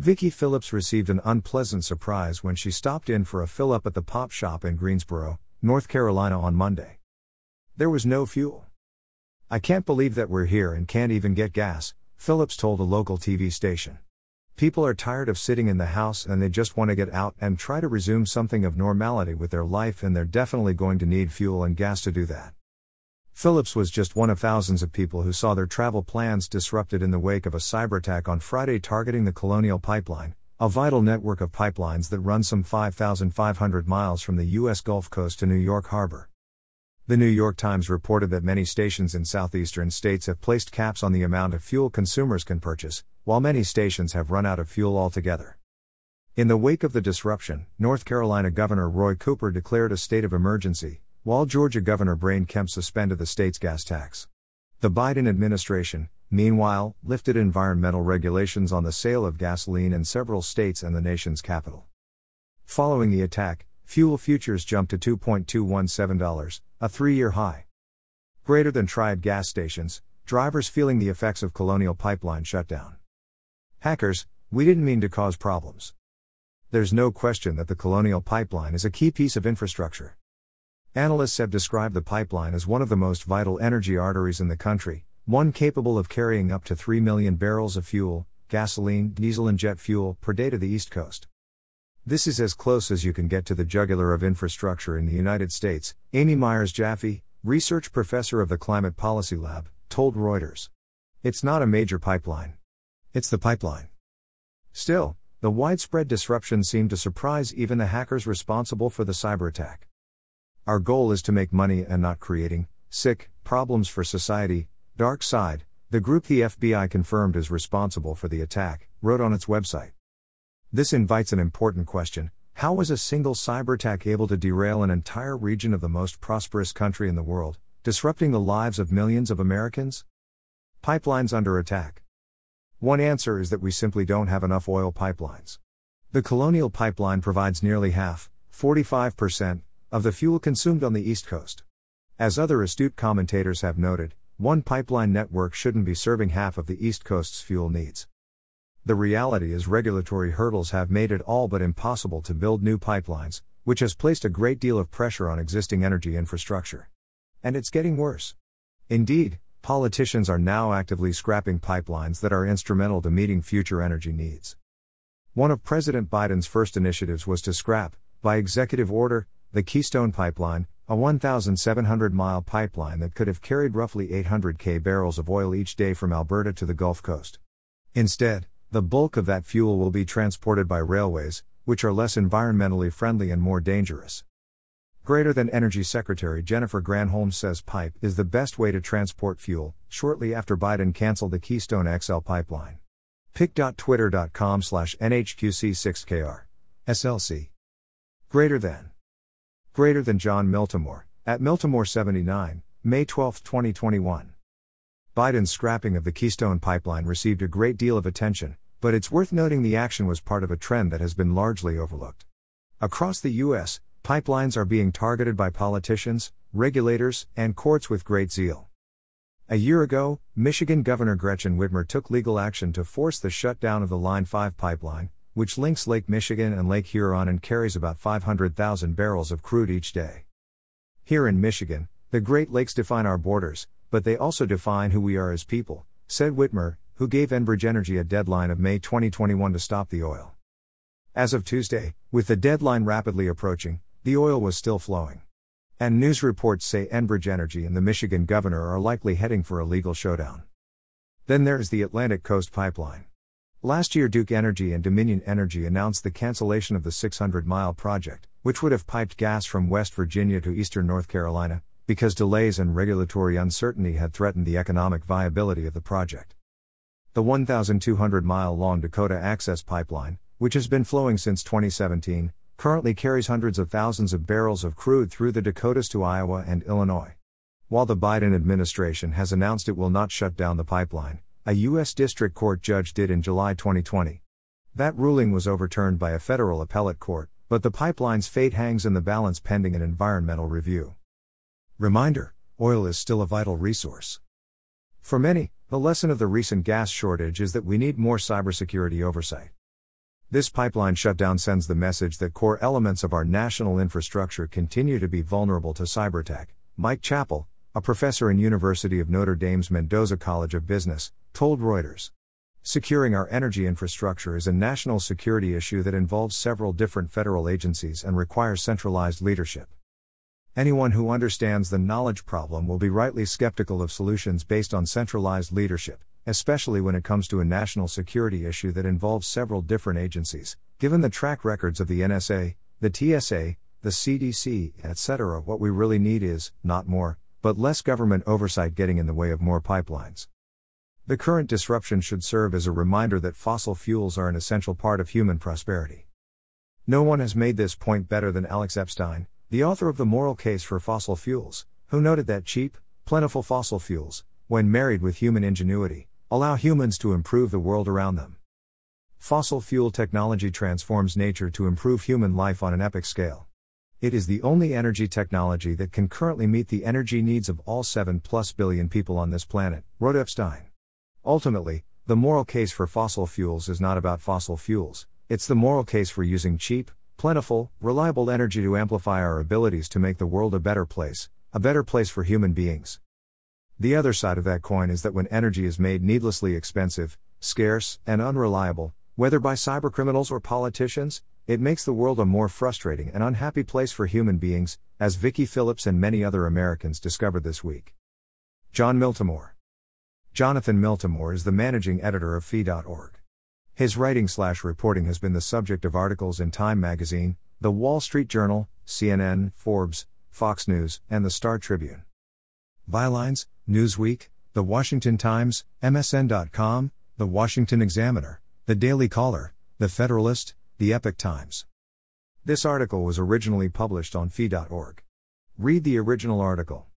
Vicky Phillips received an unpleasant surprise when she stopped in for a fill up at the pop shop in Greensboro, North Carolina on Monday. There was no fuel. I can't believe that we're here and can't even get gas, Phillips told a local TV station. People are tired of sitting in the house and they just want to get out and try to resume something of normality with their life, and they're definitely going to need fuel and gas to do that. Phillips was just one of thousands of people who saw their travel plans disrupted in the wake of a cyber attack on Friday targeting the Colonial Pipeline, a vital network of pipelines that run some 5,500 miles from the U.S. Gulf Coast to New York Harbor. The New York Times reported that many stations in southeastern states have placed caps on the amount of fuel consumers can purchase, while many stations have run out of fuel altogether. In the wake of the disruption, North Carolina Governor Roy Cooper declared a state of emergency, while Georgia Governor Brian Kemp suspended the state's gas tax. The Biden administration, meanwhile, lifted environmental regulations on the sale of gasoline in several states and the nation's capital. Following the attack, fuel futures jumped to $2.217, a three year high. Greater than tried gas stations, drivers feeling the effects of Colonial Pipeline shutdown. Hackers, we didn't mean to cause problems. There's no question that the Colonial Pipeline is a key piece of infrastructure. Analysts have described the pipeline as one of the most vital energy arteries in the country, one capable of carrying up to 3 million barrels of fuel, gasoline, diesel, and jet fuel per day to the East Coast. This is as close as you can get to the jugular of infrastructure in the United States, Amy Myers Jaffe, research professor of the Climate Policy Lab, told Reuters. It's not a major pipeline. It's the pipeline. Still, the widespread disruption seemed to surprise even the hackers responsible for the cyber attack. Our goal is to make money and not creating, sick, problems for society. Dark Side, the group the FBI confirmed is responsible for the attack, wrote on its website. This invites an important question how was a single cyber attack able to derail an entire region of the most prosperous country in the world, disrupting the lives of millions of Americans? Pipelines under attack. One answer is that we simply don't have enough oil pipelines. The Colonial Pipeline provides nearly half, 45%, of the fuel consumed on the East Coast. As other astute commentators have noted, one pipeline network shouldn't be serving half of the East Coast's fuel needs. The reality is, regulatory hurdles have made it all but impossible to build new pipelines, which has placed a great deal of pressure on existing energy infrastructure. And it's getting worse. Indeed, politicians are now actively scrapping pipelines that are instrumental to meeting future energy needs. One of President Biden's first initiatives was to scrap, by executive order, the Keystone Pipeline, a 1,700 mile pipeline that could have carried roughly 800k barrels of oil each day from Alberta to the Gulf Coast. Instead, the bulk of that fuel will be transported by railways, which are less environmentally friendly and more dangerous. Greater than Energy Secretary Jennifer Granholm says pipe is the best way to transport fuel, shortly after Biden canceled the Keystone XL pipeline. pic.twitter.com slash NHQC6KR. SLC. Greater than. Greater than John Miltimore, at Miltimore 79, May 12, 2021. Biden's scrapping of the Keystone Pipeline received a great deal of attention, but it's worth noting the action was part of a trend that has been largely overlooked. Across the U.S., pipelines are being targeted by politicians, regulators, and courts with great zeal. A year ago, Michigan Governor Gretchen Whitmer took legal action to force the shutdown of the Line 5 pipeline, which links Lake Michigan and Lake Huron and carries about 500,000 barrels of crude each day. Here in Michigan, the Great Lakes define our borders, but they also define who we are as people, said Whitmer, who gave Enbridge Energy a deadline of May 2021 to stop the oil. As of Tuesday, with the deadline rapidly approaching, the oil was still flowing. And news reports say Enbridge Energy and the Michigan governor are likely heading for a legal showdown. Then there's the Atlantic Coast Pipeline. Last year, Duke Energy and Dominion Energy announced the cancellation of the 600 mile project, which would have piped gas from West Virginia to eastern North Carolina, because delays and regulatory uncertainty had threatened the economic viability of the project. The 1,200 mile long Dakota Access Pipeline, which has been flowing since 2017, currently carries hundreds of thousands of barrels of crude through the Dakotas to Iowa and Illinois. While the Biden administration has announced it will not shut down the pipeline, a U.S. District Court judge did in July 2020. That ruling was overturned by a federal appellate court, but the pipeline's fate hangs in the balance pending an environmental review. Reminder oil is still a vital resource. For many, the lesson of the recent gas shortage is that we need more cybersecurity oversight. This pipeline shutdown sends the message that core elements of our national infrastructure continue to be vulnerable to cyber attack. Mike Chapple, a professor in University of Notre Dame's Mendoza College of Business, told Reuters. Securing our energy infrastructure is a national security issue that involves several different federal agencies and requires centralized leadership. Anyone who understands the knowledge problem will be rightly skeptical of solutions based on centralized leadership, especially when it comes to a national security issue that involves several different agencies. Given the track records of the NSA, the TSA, the CDC, etc., what we really need is, not more, but less government oversight getting in the way of more pipelines. The current disruption should serve as a reminder that fossil fuels are an essential part of human prosperity. No one has made this point better than Alex Epstein, the author of The Moral Case for Fossil Fuels, who noted that cheap, plentiful fossil fuels, when married with human ingenuity, allow humans to improve the world around them. Fossil fuel technology transforms nature to improve human life on an epic scale. It is the only energy technology that can currently meet the energy needs of all 7 plus billion people on this planet, wrote Epstein. Ultimately, the moral case for fossil fuels is not about fossil fuels, it's the moral case for using cheap, plentiful, reliable energy to amplify our abilities to make the world a better place, a better place for human beings. The other side of that coin is that when energy is made needlessly expensive, scarce, and unreliable, whether by cybercriminals or politicians, it makes the world a more frustrating and unhappy place for human beings, as Vicky Phillips and many other Americans discovered this week. John Miltimore. Jonathan Miltimore is the managing editor of Fee.org. His writing slash reporting has been the subject of articles in Time magazine, The Wall Street Journal, CNN, Forbes, Fox News, and The Star Tribune. Bylines, Newsweek, The Washington Times, MSN.com, The Washington Examiner, The Daily Caller, The Federalist, The Epoch Times. This article was originally published on Fee.org. Read the original article.